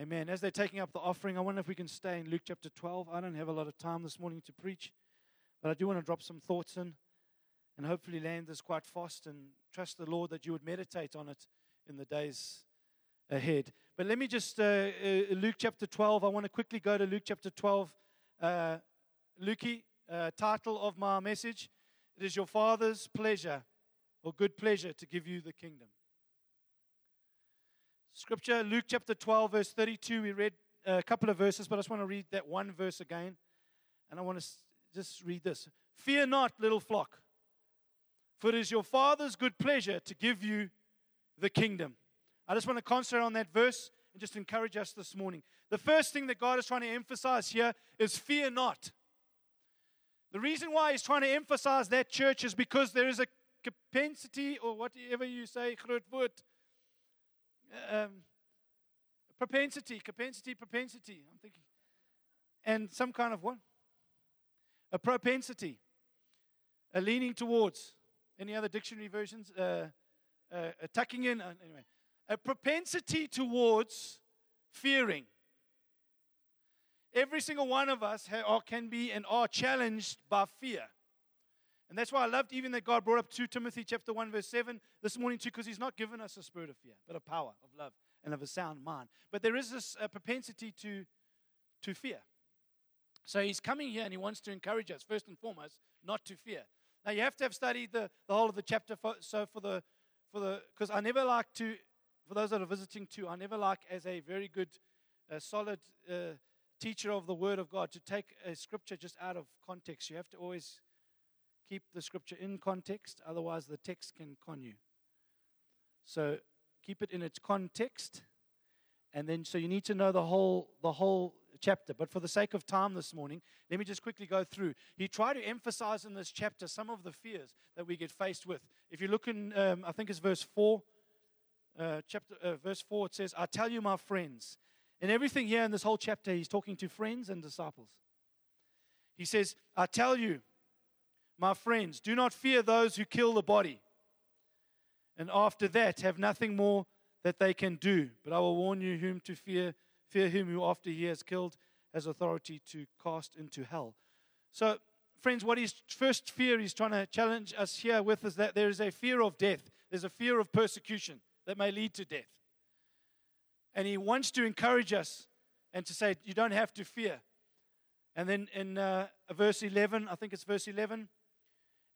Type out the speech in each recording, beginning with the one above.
Amen. As they're taking up the offering, I wonder if we can stay in Luke chapter 12. I don't have a lot of time this morning to preach, but I do want to drop some thoughts in and hopefully land this quite fast and trust the Lord that you would meditate on it in the days ahead. But let me just, uh, uh, Luke chapter 12, I want to quickly go to Luke chapter 12. Uh, Lukey, uh, title of my message It is your Father's pleasure or good pleasure to give you the kingdom. Scripture, Luke chapter 12, verse 32. We read a couple of verses, but I just want to read that one verse again. And I want to just read this Fear not, little flock, for it is your Father's good pleasure to give you the kingdom. I just want to concentrate on that verse and just encourage us this morning. The first thing that God is trying to emphasize here is fear not. The reason why He's trying to emphasize that church is because there is a propensity, or whatever you say, um, propensity, propensity, propensity. I'm thinking, and some kind of what? A propensity, a leaning towards. Any other dictionary versions? Uh, uh, a tucking in. Uh, anyway, a propensity towards fearing. Every single one of us ha- can be and are challenged by fear. And that's why I loved even that God brought up 2 Timothy chapter 1 verse 7 this morning too because he's not given us a spirit of fear, but a power of love and of a sound mind. But there is this uh, propensity to to fear. So he's coming here and he wants to encourage us first and foremost not to fear. Now you have to have studied the, the whole of the chapter for, so for the for the because I never like to for those that are visiting too, I never like as a very good uh, solid uh, teacher of the word of God to take a scripture just out of context. You have to always keep the scripture in context, otherwise, the text can con you. So keep it in its context. And then, so you need to know the whole, the whole chapter. But for the sake of time this morning, let me just quickly go through. He tried to emphasize in this chapter some of the fears that we get faced with. If you look in, um, I think it's verse 4, uh, chapter, uh, verse 4, it says, I tell you, my friends. And everything here in this whole chapter, he's talking to friends and disciples. He says, I tell you, my friends, do not fear those who kill the body, and after that have nothing more that they can do. But I will warn you whom to fear. Fear him who, after he has killed, has authority to cast into hell. So, friends, what his first fear he's trying to challenge us here with is that there is a fear of death, there's a fear of persecution that may lead to death. And he wants to encourage us and to say, You don't have to fear. And then in uh, verse 11, I think it's verse 11,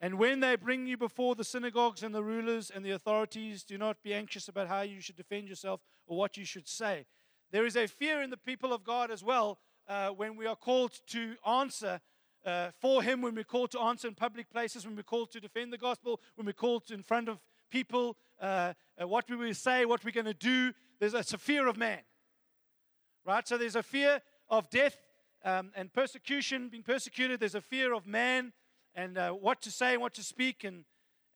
and when they bring you before the synagogues and the rulers and the authorities, do not be anxious about how you should defend yourself or what you should say. There is a fear in the people of God as well uh, when we are called to answer uh, for Him, when we're called to answer in public places, when we're called to defend the gospel, when we're called in front of people, uh, uh, what we will say, what we're going to do. There's a, a fear of man. Right? So there's a fear of death um, and persecution, being persecuted. There's a fear of man and uh, what to say and what to speak and,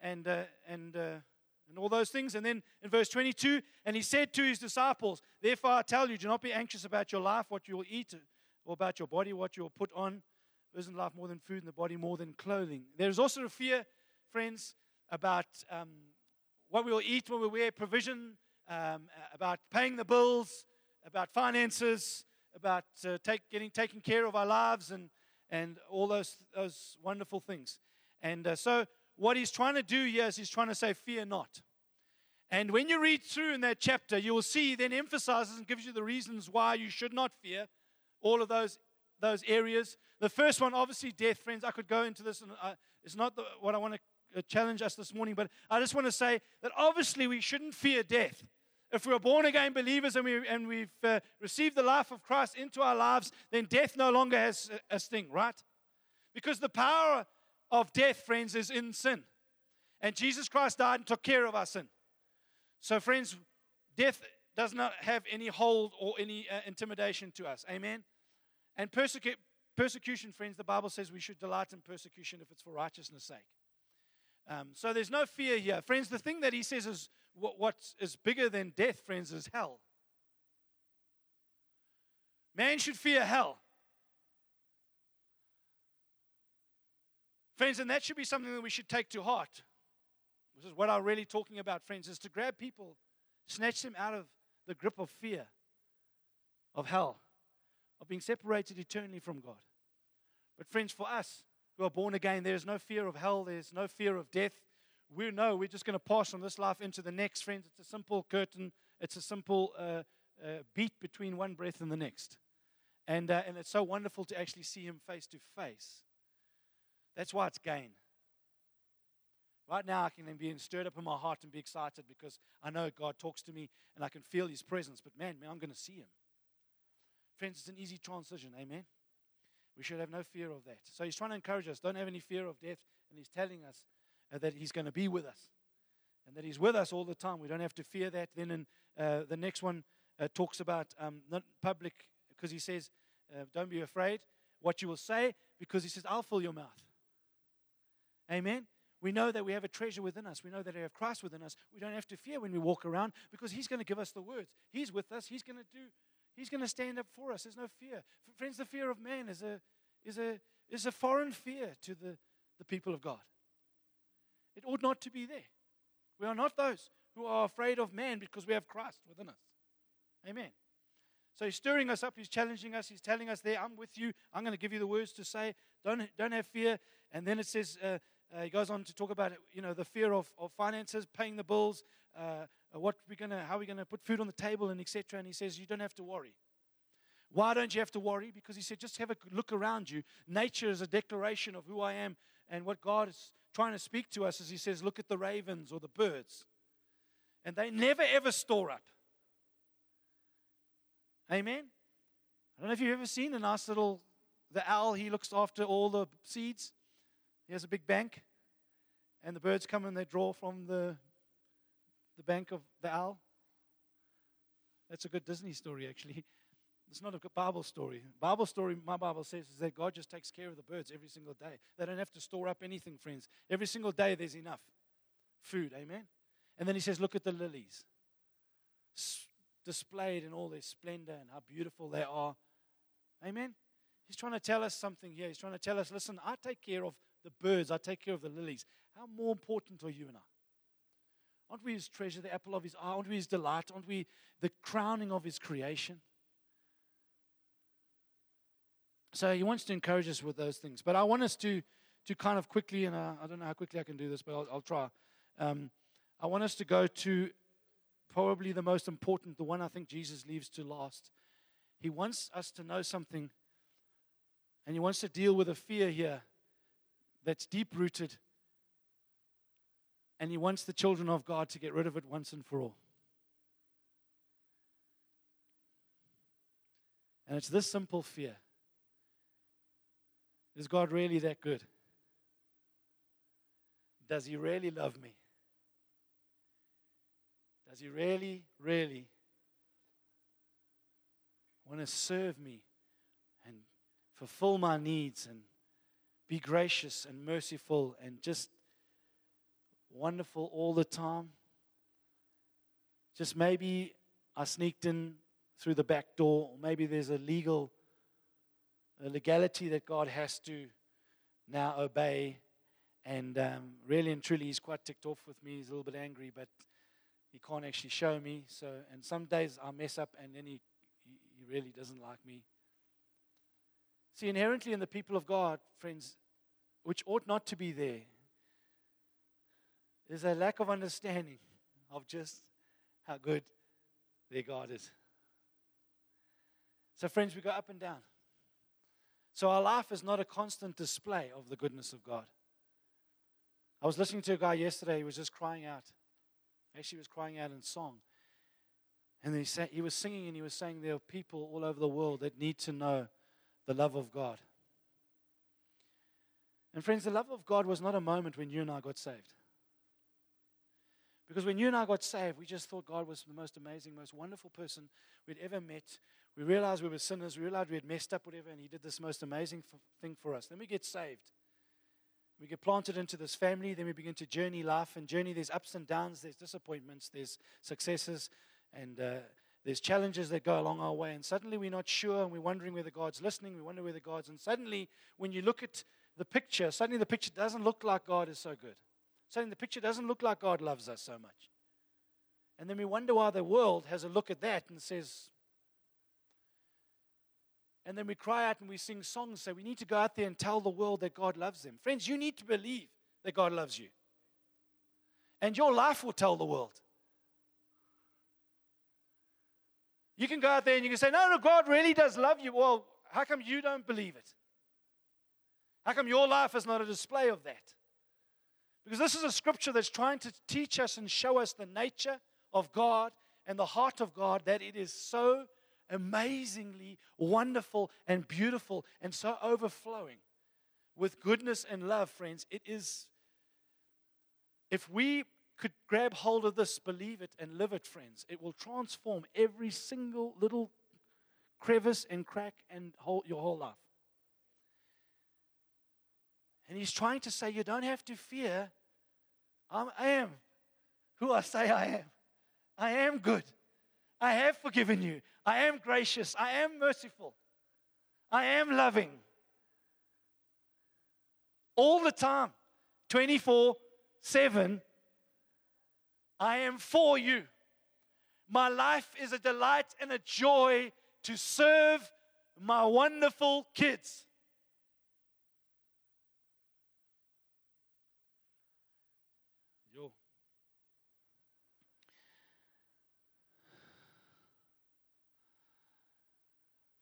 and, uh, and, uh, and all those things. And then in verse 22, and he said to his disciples, Therefore I tell you, do not be anxious about your life, what you will eat, or about your body, what you will put on. Isn't life more than food and the body more than clothing? There's also a fear, friends, about um, what we will eat when we wear provision, um, about paying the bills, about finances, about uh, take, getting taken care of our lives and, and all those, those wonderful things. And uh, so, what he's trying to do here is he's trying to say, Fear not. And when you read through in that chapter, you will see he then emphasizes and gives you the reasons why you should not fear all of those, those areas. The first one, obviously, death, friends. I could go into this, and uh, it's not the, what I want to uh, challenge us this morning, but I just want to say that obviously we shouldn't fear death. If we're born again believers and, we, and we've uh, received the life of Christ into our lives, then death no longer has a, a sting, right? Because the power of death, friends, is in sin. And Jesus Christ died and took care of our sin. So, friends, death does not have any hold or any uh, intimidation to us. Amen? And persecu- persecution, friends, the Bible says we should delight in persecution if it's for righteousness' sake. Um, so there's no fear here. Friends, the thing that he says is what, what is bigger than death, friends, is hell. Man should fear hell. Friends, and that should be something that we should take to heart. This is what I'm really talking about, friends, is to grab people, snatch them out of the grip of fear, of hell, of being separated eternally from God. But, friends, for us who are born again, there is no fear of hell, there's no fear of death. We know we're just going to pass from this life into the next, friends. It's a simple curtain, it's a simple uh, uh, beat between one breath and the next. And, uh, and it's so wonderful to actually see him face to face. That's why it's gain. Right now, I can be stirred up in my heart and be excited because I know God talks to me and I can feel His presence. But man, man, I'm going to see Him. Friends, it's an easy transition. Amen. We should have no fear of that. So He's trying to encourage us. Don't have any fear of death. And He's telling us that He's going to be with us and that He's with us all the time. We don't have to fear that. Then in uh, the next one uh, talks about um, not public because He says, uh, Don't be afraid what you will say because He says, I'll fill your mouth. Amen. We know that we have a treasure within us. We know that we have Christ within us. We don't have to fear when we walk around because He's going to give us the words. He's with us. He's going to do. He's going to stand up for us. There's no fear. Friends, the fear of man is a is a is a foreign fear to the, the people of God. It ought not to be there. We are not those who are afraid of man because we have Christ within us. Amen. So he's stirring us up, he's challenging us, he's telling us there, I'm with you, I'm going to give you the words to say, don't, don't have fear. And then it says, uh, uh, he goes on to talk about, you know, the fear of, of finances, paying the bills, uh, what we're gonna, how we're going to put food on the table, and etc. And he says, you don't have to worry. Why don't you have to worry? Because he said, just have a look around you. Nature is a declaration of who I am, and what God is trying to speak to us is he says, look at the ravens or the birds. And they never ever store up. Amen? I don't know if you've ever seen a nice little, the owl, he looks after all the seeds. He has a big bank, and the birds come and they draw from the, the bank of the owl. That's a good Disney story, actually. It's not a Bible story. Bible story, my Bible says, is that God just takes care of the birds every single day. They don't have to store up anything, friends. Every single day there's enough food. Amen. And then he says, look at the lilies. S- displayed in all their splendor and how beautiful they are. Amen. He's trying to tell us something here. He's trying to tell us, listen, I take care of the birds, I take care of the lilies. How more important are you and I? Aren't we his treasure, the apple of his eye? Aren't we his delight? Aren't we the crowning of his creation? So he wants to encourage us with those things. But I want us to, to kind of quickly, and I, I don't know how quickly I can do this, but I'll, I'll try. Um, I want us to go to probably the most important, the one I think Jesus leaves to last. He wants us to know something, and he wants to deal with a fear here that's deep rooted. And he wants the children of God to get rid of it once and for all. And it's this simple fear Is God really that good? Does he really love me? Does he really, really want to serve me and fulfill my needs and be gracious and merciful and just wonderful all the time. Just maybe I sneaked in through the back door, or maybe there's a legal a legality that God has to now obey. And um, really and truly, he's quite ticked off with me. He's a little bit angry, but he can't actually show me. So, and some days I mess up, and then he, he, he really doesn't like me. See, inherently in the people of God, friends, which ought not to be there, is a lack of understanding of just how good their God is. So, friends, we go up and down. So, our life is not a constant display of the goodness of God. I was listening to a guy yesterday, he was just crying out. Actually, he was crying out in song. And he, sa- he was singing and he was saying there are people all over the world that need to know the love of God. And friends, the love of God was not a moment when you and I got saved. Because when you and I got saved, we just thought God was the most amazing, most wonderful person we'd ever met. We realized we were sinners. We realized we had messed up, whatever, and He did this most amazing f- thing for us. Then we get saved. We get planted into this family. Then we begin to journey life. And journey, there's ups and downs, there's disappointments, there's successes, and uh, there's challenges that go along our way. And suddenly we're not sure, and we're wondering whether God's listening. We wonder whether God's. And suddenly, when you look at the picture, suddenly the picture doesn't look like God is so good. Suddenly the picture doesn't look like God loves us so much. And then we wonder why the world has a look at that and says, And then we cry out and we sing songs, say we need to go out there and tell the world that God loves them. Friends, you need to believe that God loves you. And your life will tell the world. You can go out there and you can say, No, no, God really does love you. Well, how come you don't believe it? How come your life is not a display of that? Because this is a scripture that's trying to teach us and show us the nature of God and the heart of God that it is so amazingly wonderful and beautiful and so overflowing with goodness and love, friends. It is, if we could grab hold of this, believe it, and live it, friends, it will transform every single little crevice and crack and whole, your whole life. And he's trying to say, You don't have to fear. I'm, I am who I say I am. I am good. I have forgiven you. I am gracious. I am merciful. I am loving. All the time, 24 7. I am for you. My life is a delight and a joy to serve my wonderful kids.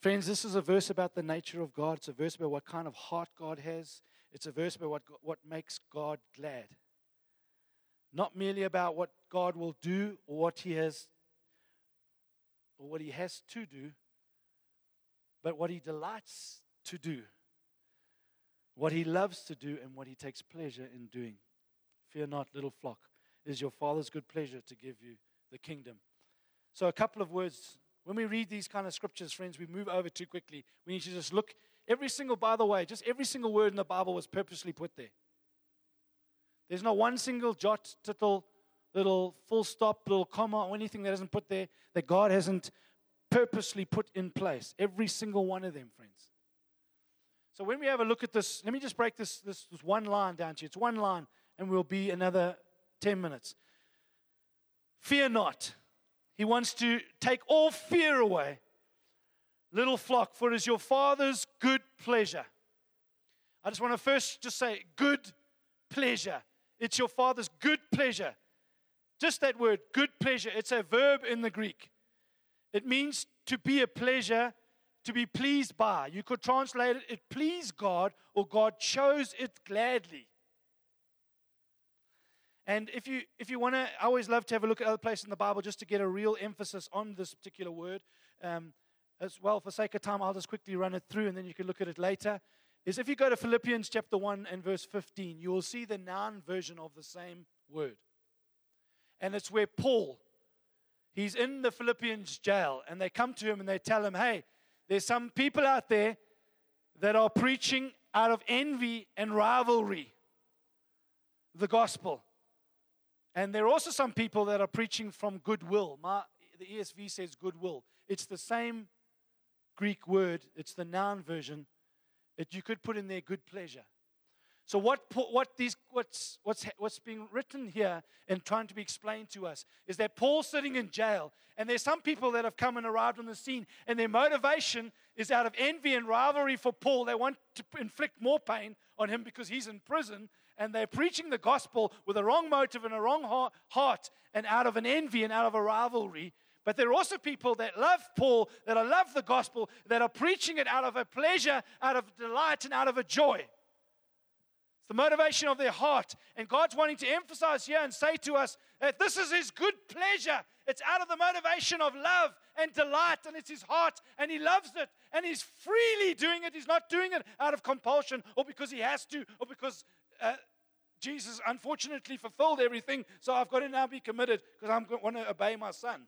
Friends, this is a verse about the nature of God. It's a verse about what kind of heart God has. It's a verse about what, what makes God glad. Not merely about what God will do or what He has or what He has to do, but what He delights to do, what He loves to do, and what He takes pleasure in doing. Fear not, little flock. It is your Father's good pleasure to give you the kingdom. So, a couple of words when we read these kind of scriptures, friends, we move over too quickly. We need to just look. Every single, by the way, just every single word in the Bible was purposely put there. There's not one single jot, tittle, little full stop, little comma, or anything that isn't put there that God hasn't purposely put in place. Every single one of them, friends. So when we have a look at this, let me just break this, this, this one line down to you. It's one line, and we'll be another 10 minutes. Fear not. He wants to take all fear away. Little flock, for it is your Father's good pleasure. I just want to first just say, good pleasure. It's your Father's good pleasure. Just that word, good pleasure. It's a verb in the Greek. It means to be a pleasure, to be pleased by. You could translate it, it pleased God, or God chose it gladly. And if you if you want to, I always love to have a look at other places in the Bible just to get a real emphasis on this particular word. Um, as well, for sake of time, I'll just quickly run it through, and then you can look at it later. Is if you go to Philippians chapter one and verse fifteen, you will see the noun version of the same word, and it's where Paul, he's in the Philippians jail, and they come to him and they tell him, "Hey, there's some people out there that are preaching out of envy and rivalry." the gospel. And there are also some people that are preaching from goodwill. My, the ESV says goodwill. It's the same Greek word, it's the noun version that you could put in there good pleasure. So what, what these, what's, what's, what's being written here and trying to be explained to us is that Paul's sitting in jail, and there's some people that have come and arrived on the scene, and their motivation is out of envy and rivalry for Paul. They want to inflict more pain on him because he's in prison, and they're preaching the gospel with a wrong motive and a wrong heart and out of an envy and out of a rivalry. But there are also people that love Paul, that love the gospel, that are preaching it out of a pleasure, out of delight, and out of a joy. It's the motivation of their heart. And God's wanting to emphasize here and say to us that this is His good pleasure. It's out of the motivation of love and delight, and it's His heart, and He loves it, and He's freely doing it. He's not doing it out of compulsion or because He has to or because uh, Jesus unfortunately fulfilled everything, so I've got to now be committed because I'm want to obey my son.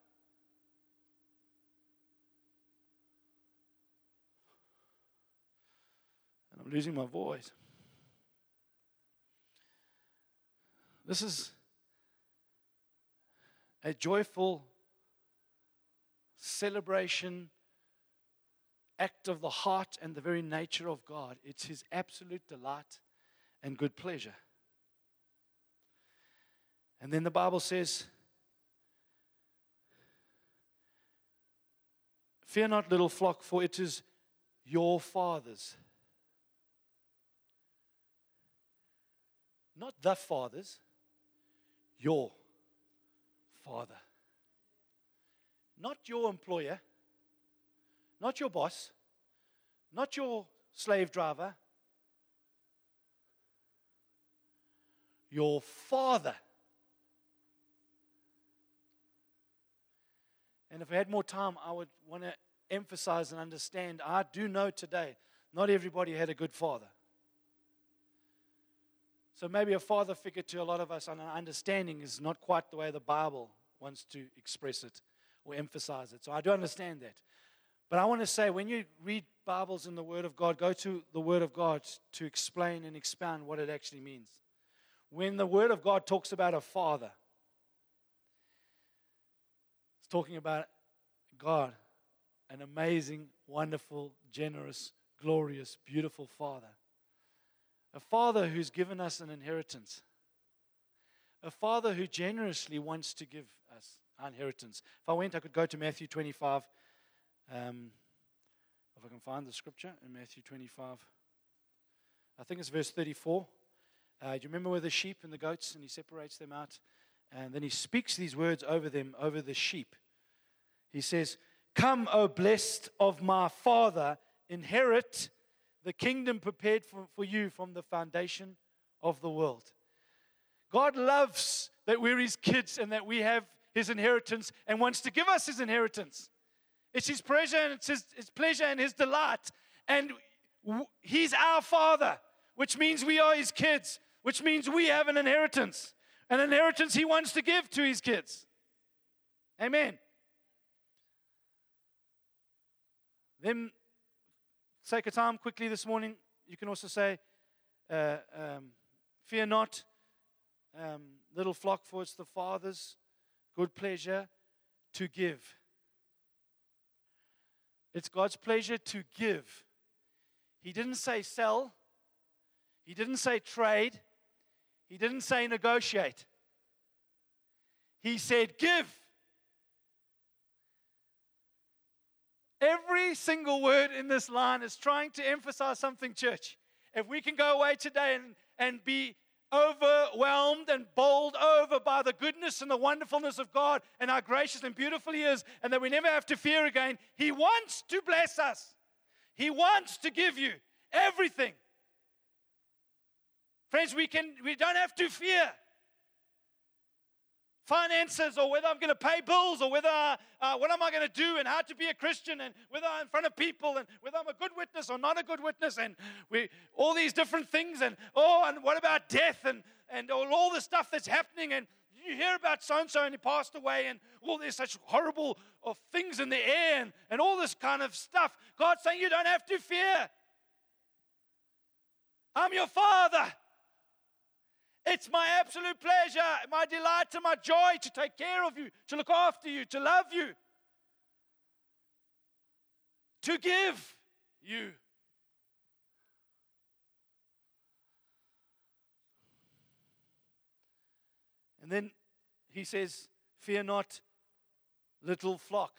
And I'm losing my voice. This is a joyful celebration, act of the heart and the very nature of God. It's His absolute delight and good pleasure. And then the Bible says, Fear not, little flock, for it is your fathers. Not the fathers, your father. Not your employer, not your boss, not your slave driver, your father. And if I had more time, I would want to emphasize and understand. I do know today, not everybody had a good father. So maybe a father figure to a lot of us on our understanding is not quite the way the Bible wants to express it or emphasize it. So I do understand that. But I want to say when you read Bibles in the Word of God, go to the Word of God to explain and expound what it actually means. When the Word of God talks about a father, talking about God, an amazing, wonderful, generous, glorious, beautiful father. A father who's given us an inheritance. A father who generously wants to give us our inheritance. If I went, I could go to Matthew 25. Um, if I can find the scripture in Matthew 25. I think it's verse 34. Uh, do you remember with the sheep and the goats? And he separates them out. And then he speaks these words over them, over the sheep. He says, Come, O blessed of my Father, inherit the kingdom prepared for, for you from the foundation of the world. God loves that we're his kids and that we have his inheritance and wants to give us his inheritance. It's his pleasure and it's his, his pleasure and his delight. And w- he's our father, which means we are his kids, which means we have an inheritance. An inheritance he wants to give to his kids. Amen. Then sake a time, quickly this morning, you can also say, uh, um, Fear not, um, little flock, for it's the Father's good pleasure to give. It's God's pleasure to give. He didn't say sell, He didn't say trade, He didn't say negotiate. He said give. Every single word in this line is trying to emphasize something, church. If we can go away today and, and be overwhelmed and bowled over by the goodness and the wonderfulness of God and how gracious and beautiful He is, and that we never have to fear again, He wants to bless us. He wants to give you everything. Friends, we, can, we don't have to fear finances or whether I'm going to pay bills or whether uh, what am I going to do and how to be a Christian and whether I'm in front of people and whether I'm a good witness or not a good witness and we all these different things and oh and what about death and and all, the stuff that's happening and you hear about so and so and he passed away and all there's such horrible of things in the air and, and all this kind of stuff. God's saying you don't have to fear. I'm your father. It's my absolute pleasure, my delight, and my joy to take care of you, to look after you, to love you, to give you. And then he says, Fear not, little flock.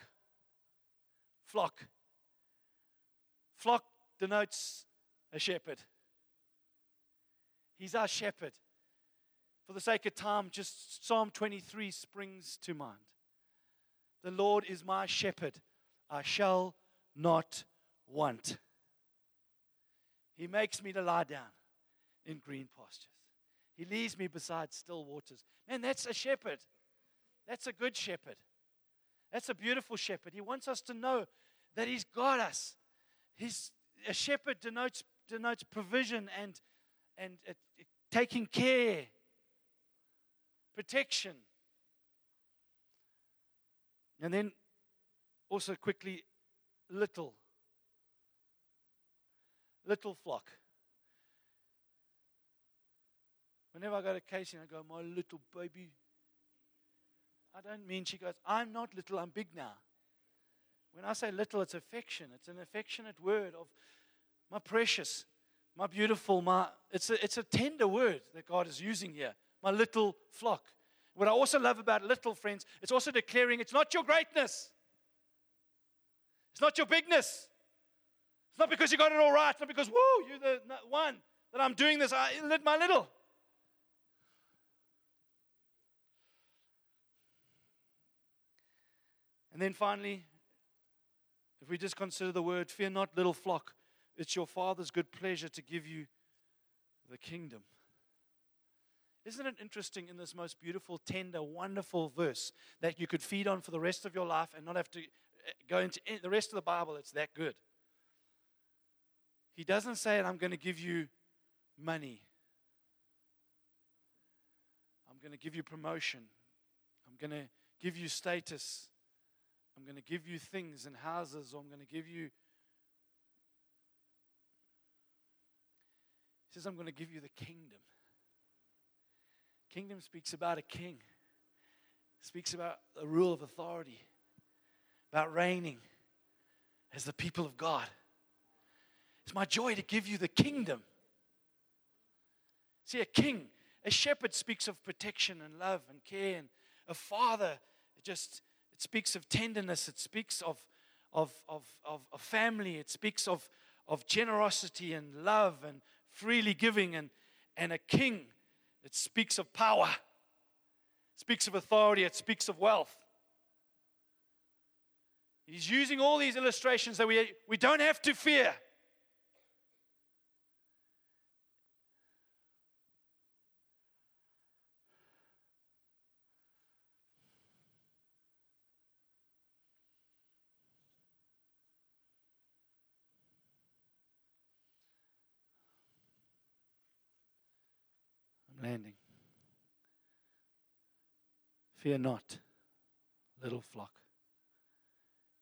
Flock. Flock denotes a shepherd. He's our shepherd. For the sake of time, just Psalm 23 springs to mind. The Lord is my shepherd, I shall not want. He makes me to lie down in green pastures. He leads me beside still waters. Man, that's a shepherd. That's a good shepherd. That's a beautiful shepherd. He wants us to know that He's got us. He's, a shepherd denotes, denotes provision and, and uh, taking care protection. And then also quickly, little. Little flock. Whenever I go to Casey and I go, my little baby, I don't mean she goes, I'm not little, I'm big now. When I say little, it's affection. It's an affectionate word of my precious, my beautiful, my it's a, it's a tender word that God is using here my little flock. What I also love about little friends, it's also declaring it's not your greatness, it's not your bigness, It's not because you got it all right. It's not because, whoa, you're the one that I'm doing this. I lit my little. And then finally, if we just consider the word, fear not, little flock, it's your Father's good pleasure to give you the kingdom. Isn't it interesting in this most beautiful, tender, wonderful verse that you could feed on for the rest of your life and not have to eh, go into the rest of the Bible? It's that good. He doesn't say, I'm going to give you money, I'm going to give you promotion, I'm going to give you status, I'm going to give you things and houses, or I'm going to give you. He says, I'm going to give you the kingdom. Kingdom speaks about a king, speaks about a rule of authority, about reigning as the people of God. It's my joy to give you the kingdom. See, a king, a shepherd speaks of protection and love and care, and a father it just it speaks of tenderness, it speaks of, of, of, of, of family, it speaks of, of generosity and love and freely giving, and, and a king, it speaks of power, it speaks of authority, it speaks of wealth. He's using all these illustrations that we, we don't have to fear. Fear not, little flock.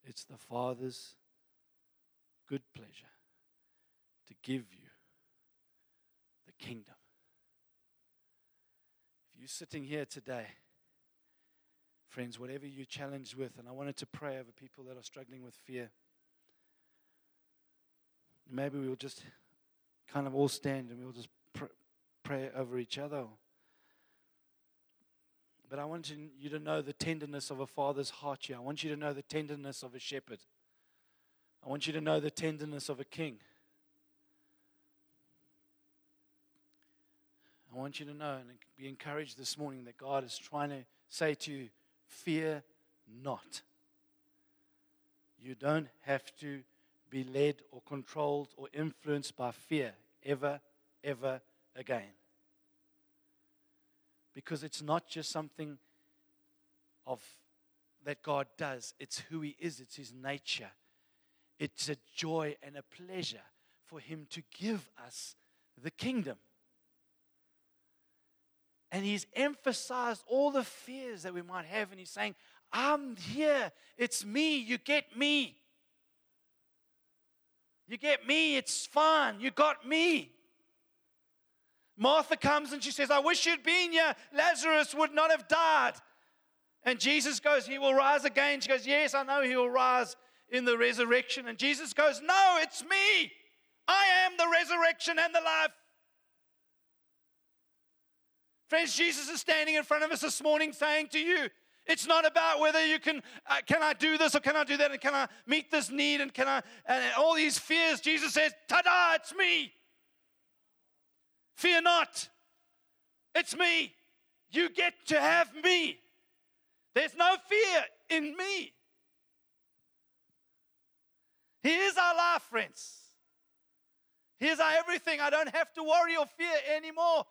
It's the Father's good pleasure to give you the kingdom. If you're sitting here today, friends, whatever you're challenged with, and I wanted to pray over people that are struggling with fear. Maybe we'll just kind of all stand and we'll just pray over each other. But I want you to know the tenderness of a father's heart here. I want you to know the tenderness of a shepherd. I want you to know the tenderness of a king. I want you to know and be encouraged this morning that God is trying to say to you, fear not. You don't have to be led or controlled or influenced by fear ever, ever again because it's not just something of that God does, it's who He is, it's His nature. It's a joy and a pleasure for Him to give us the kingdom. And He's emphasized all the fears that we might have, and He's saying, I'm here, it's me, you get me. You get me, it's fine, you got me. Martha comes and she says, I wish you'd been here. Lazarus would not have died. And Jesus goes, He will rise again. She goes, Yes, I know He will rise in the resurrection. And Jesus goes, No, it's me. I am the resurrection and the life. Friends, Jesus is standing in front of us this morning saying to you, it's not about whether you can, uh, can I do this or can I do that and can I meet this need and can I, and all these fears. Jesus says, ta da, it's me. Fear not. It's me. You get to have me. There's no fear in me. He is our life, friends. He is our everything. I don't have to worry or fear anymore.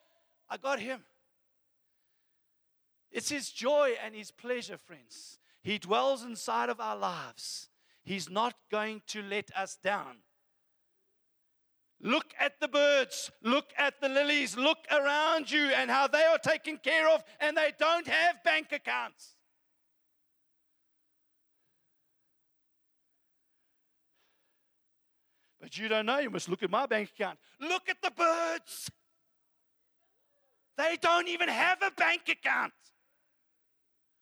I got Him. It's His joy and His pleasure, friends. He dwells inside of our lives. He's not going to let us down. Look at the birds, look at the lilies, look around you and how they are taken care of, and they don't have bank accounts. But you don't know, you must look at my bank account. Look at the birds. They don't even have a bank account.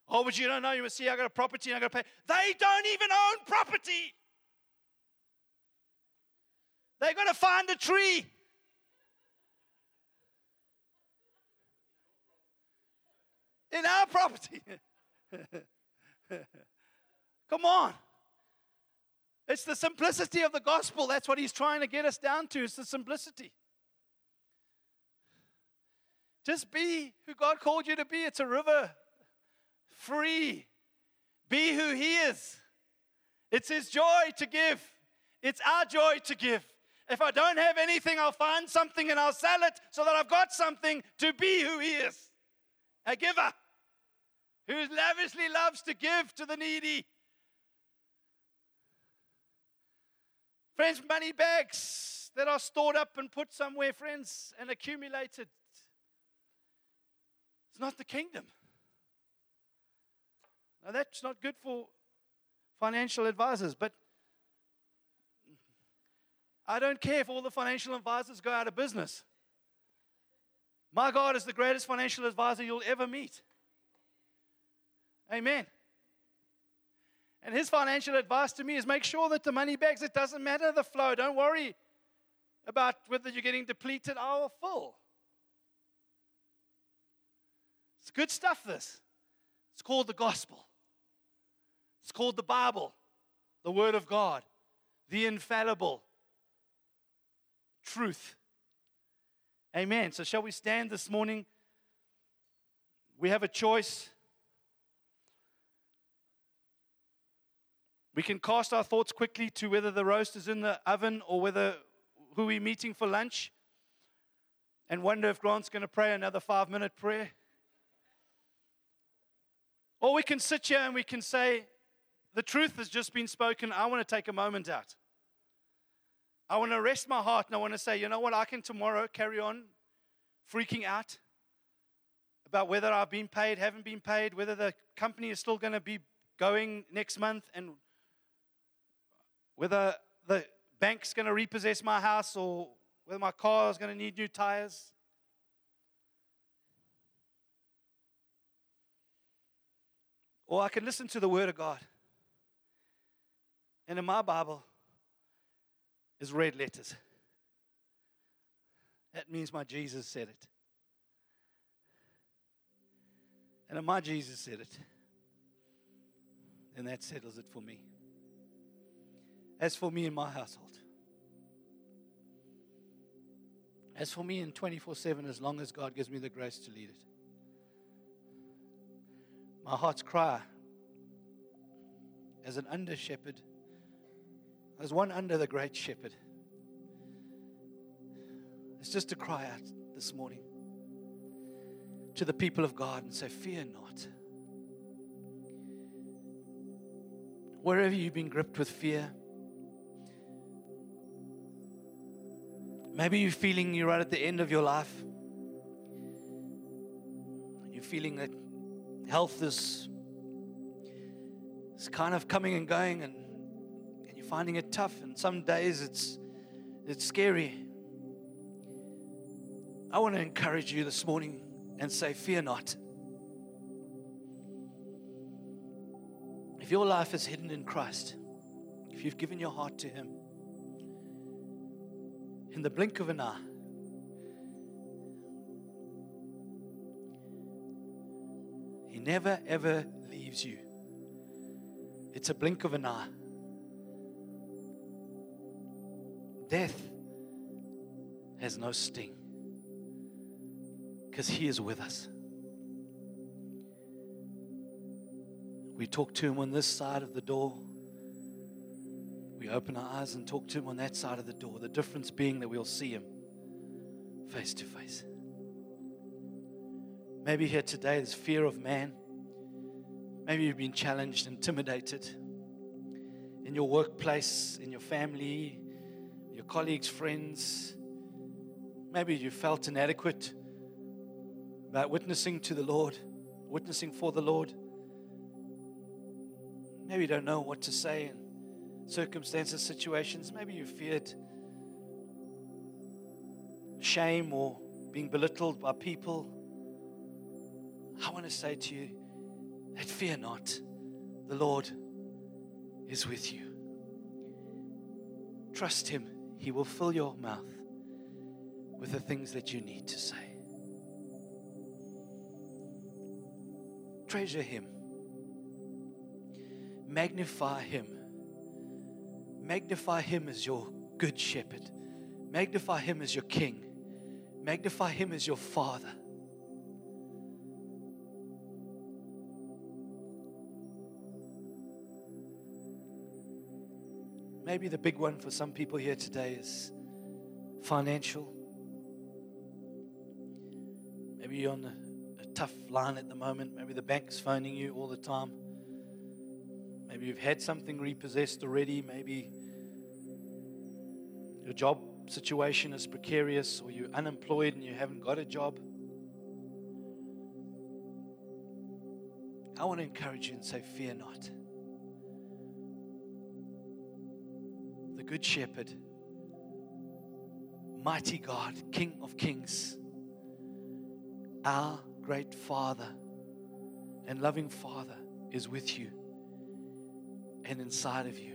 Oh, but you don't know, you must see I got a property and I got to pay. They don't even own property. They're going to find a tree. In our property. Come on. It's the simplicity of the gospel. That's what he's trying to get us down to. It's the simplicity. Just be who God called you to be. It's a river free. Be who he is. It's his joy to give. It's our joy to give. If I don't have anything, I'll find something and I'll sell it so that I've got something to be who he is a giver who lavishly loves to give to the needy. Friends, money bags that are stored up and put somewhere, friends, and accumulated. It's not the kingdom. Now, that's not good for financial advisors, but I don't care if all the financial advisors go out of business. My God is the greatest financial advisor you'll ever meet. Amen. And his financial advice to me is make sure that the money bags, it doesn't matter the flow. Don't worry about whether you're getting depleted or full. It's good stuff, this. It's called the gospel. It's called the Bible, the Word of God, the infallible truth. Amen. So, shall we stand this morning? We have a choice. We can cast our thoughts quickly to whether the roast is in the oven or whether who we're meeting for lunch and wonder if Grant's going to pray another five minute prayer. Or we can sit here and we can say, the truth has just been spoken. I want to take a moment out. I want to rest my heart and I want to say, you know what, I can tomorrow carry on freaking out about whether I've been paid, haven't been paid, whether the company is still going to be going next month, and whether the bank's going to repossess my house or whether my car is going to need new tires. Or I can listen to the Word of God. And in my Bible is red letters. That means my Jesus said it. And my Jesus said it, then that settles it for me. As for me and my household, as for me in 24 7, as long as God gives me the grace to lead it, my heart's cry as an under shepherd there's one under the great shepherd. It's just to cry out this morning to the people of God and say, Fear not. Wherever you've been gripped with fear, maybe you're feeling you're right at the end of your life. You're feeling that health is, is kind of coming and going, and finding it tough, and some days it's, it's scary. I want to encourage you this morning and say, Fear not. If your life is hidden in Christ, if you've given your heart to Him, in the blink of an eye, He never ever leaves you. It's a blink of an eye. Death has no sting because He is with us. We talk to Him on this side of the door. We open our eyes and talk to Him on that side of the door. The difference being that we'll see Him face to face. Maybe here today there's fear of man. Maybe you've been challenged, intimidated in your workplace, in your family, your colleagues, friends. Maybe you felt inadequate about witnessing to the Lord, witnessing for the Lord. Maybe you don't know what to say in circumstances, situations. Maybe you feared shame or being belittled by people. I want to say to you that fear not, the Lord is with you. Trust Him. He will fill your mouth with the things that you need to say. Treasure Him, magnify Him, Magnify him as your good shepherd. Magnify him as your king. Magnify him as your father. Maybe the big one for some people here today is financial. Maybe you're on a, a tough line at the moment. Maybe the bank's phoning you all the time. Maybe you've had something repossessed already. Maybe your job situation is precarious or you're unemployed and you haven't got a job. I want to encourage you and say, Fear not. Good Shepherd, mighty God, King of Kings, our great Father and loving Father is with you and inside of you.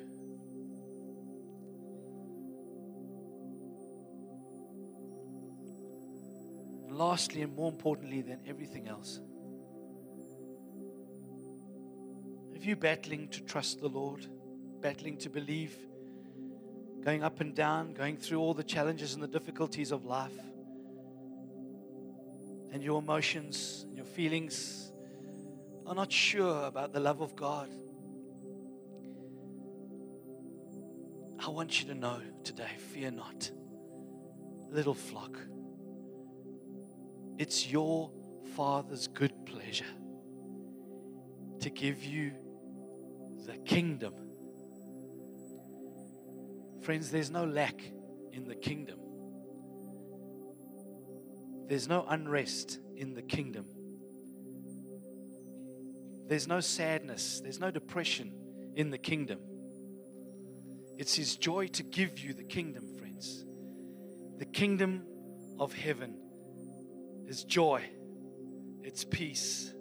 lastly, and more importantly than everything else, if you're battling to trust the Lord, battling to believe, going up and down, going through all the challenges and the difficulties of life, and your emotions your feelings are not sure about the love of God, I want you to know today fear not, little flock. It's your Father's good pleasure to give you the kingdom. Friends, there's no lack in the kingdom. There's no unrest in the kingdom. There's no sadness. There's no depression in the kingdom. It's His joy to give you the kingdom, friends. The kingdom of heaven is joy, it's peace,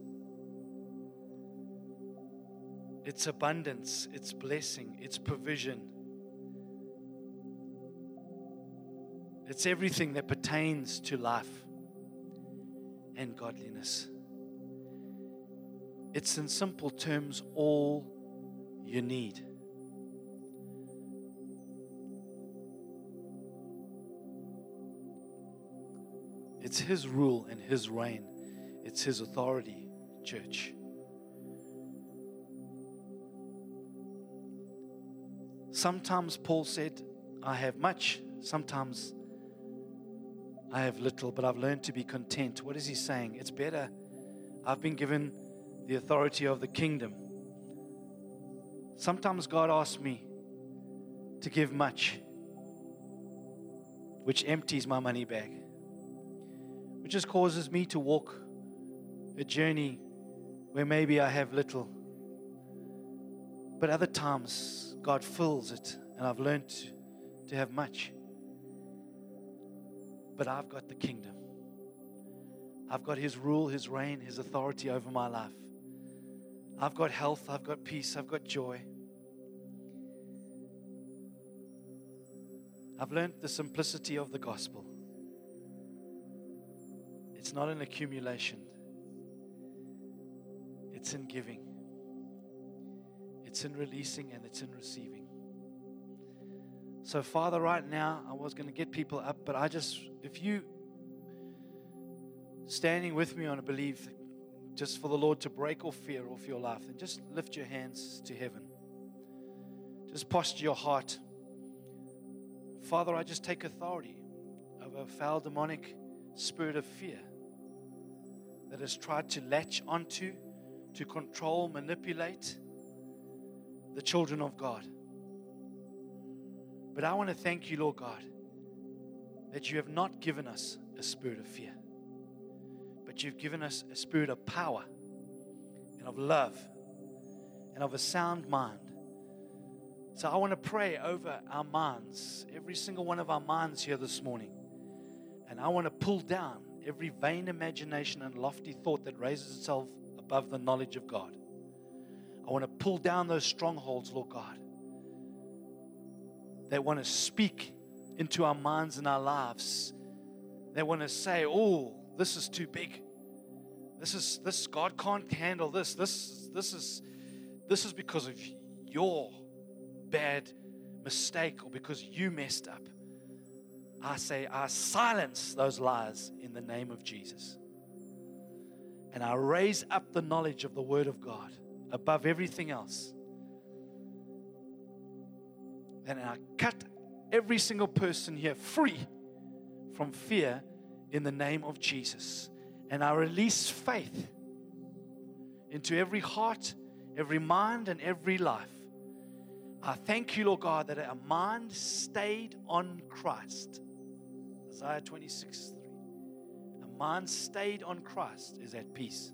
it's abundance, it's blessing, it's provision. It's everything that pertains to life and godliness. It's in simple terms all you need. It's His rule and His reign, it's His authority, church. Sometimes Paul said, I have much. Sometimes I have little, but I've learned to be content. What is he saying? It's better. I've been given the authority of the kingdom. Sometimes God asks me to give much, which empties my money bag which just causes me to walk a journey where maybe I have little. But other times, God fills it, and I've learned to, have much. But I've got the kingdom. I've got His rule, His reign, His authority over my life. I've got health, I've got peace, I've got joy. I've learned the simplicity of the gospel. It's not an accumulation, it's in giving, it's in releasing, and it's in receiving. So, Father, right now, I was going to get people up, but I just, if you standing with me on a belief just for the Lord to break off fear off your life, then just lift your hands to heaven. Just posture your heart. Father, I just take authority over a foul demonic spirit of fear that has tried to latch onto, to control, manipulate the children of God. But I want to thank you, Lord God, that you have not given us a spirit of fear, but you've given us a spirit of power and of love and of a sound mind. So I want to pray over our minds, every single one of our minds here this morning. And I want to pull down every vain imagination and lofty thought that raises itself above the knowledge of God. I want to pull down those strongholds, Lord God. They want to speak into our minds and our lives. They want to say, "Oh, this is too big. This is this God can't handle this. This this is this is because of your bad mistake or because you messed up. I say, I silence those lies in the name of Jesus. And I raise up the knowledge of the Word of God above everything else. And I cut every single person here free from fear in the name of Jesus. And I release faith into every heart, every mind, and every life. I thank you, Lord God, that a mind stayed on Christ. Isaiah 26 3. A mind stayed on Christ is at peace.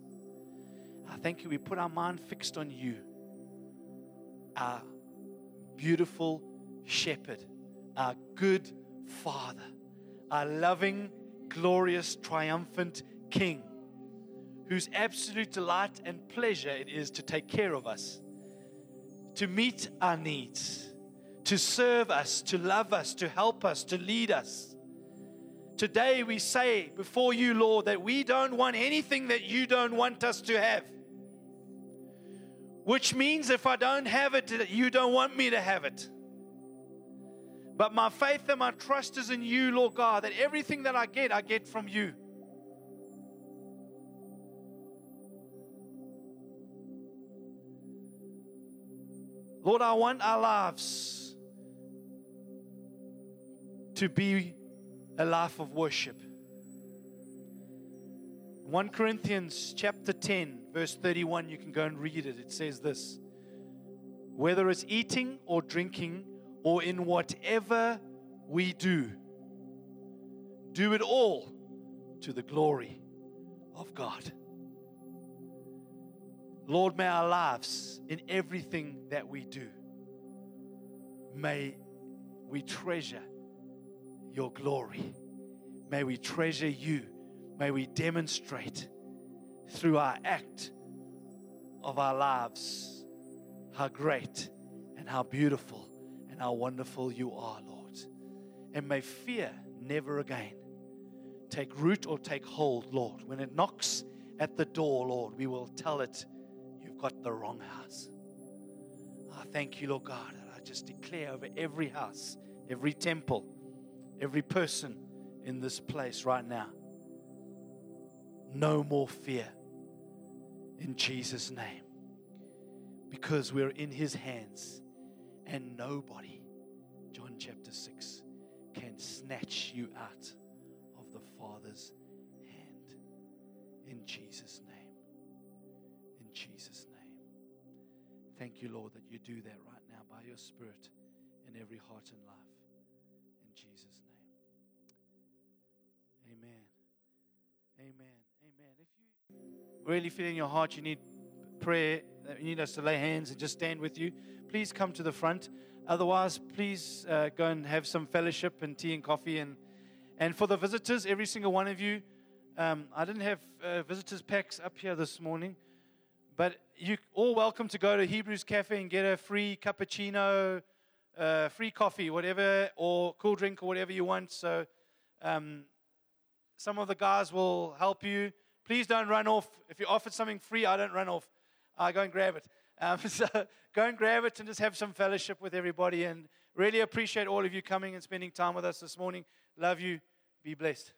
I thank you, we put our mind fixed on you, our beautiful shepherd, our good father, our loving, glorious, triumphant king, whose absolute delight and pleasure it is to take care of us to meet our needs, to serve us, to love us, to help us, to lead us. Today we say before you, Lord, that we don't want anything that you don't want us to have. Which means if I don't have it, you don't want me to have it. But my faith and my trust is in you, Lord God, that everything that I get, I get from you. Lord, I want our lives to be a life of worship. 1 Corinthians chapter 10, verse 31, you can go and read it. It says this Whether it's eating or drinking or in whatever we do, do it all to the glory of God. Lord, may our lives in everything that we do, may we treasure your glory. May we treasure you. May we demonstrate through our act of our lives how great and how beautiful and how wonderful you are, Lord. And may fear never again take root or take hold, Lord. When it knocks at the door, Lord, we will tell it you've got the wrong house. I thank you, Lord God, that I just declare over every house, every temple, every person in this place right now no more fear in Jesus' name because we're in His hands and nobody, John chapter 6, can snatch you out of the Father's hand. In Jesus' name. In Jesus' name. Thank you, Lord, that you do that right now by your Spirit in every heart and life. In Jesus' name. Amen. Amen. Amen. If you really feel in your heart you need prayer, you need us to lay hands and just stand with you, please come to the front. Otherwise, please uh, go and have some fellowship and tea and coffee. And, and for the visitors, every single one of you, um, I didn't have uh, visitors' packs up here this morning. But you're all welcome to go to Hebrews Cafe and get a free cappuccino, uh, free coffee, whatever, or cool drink or whatever you want. So um, some of the guys will help you. Please don't run off. If you're offered something free, I don't run off. I go and grab it. Um, so go and grab it and just have some fellowship with everybody. And really appreciate all of you coming and spending time with us this morning. Love you. Be blessed.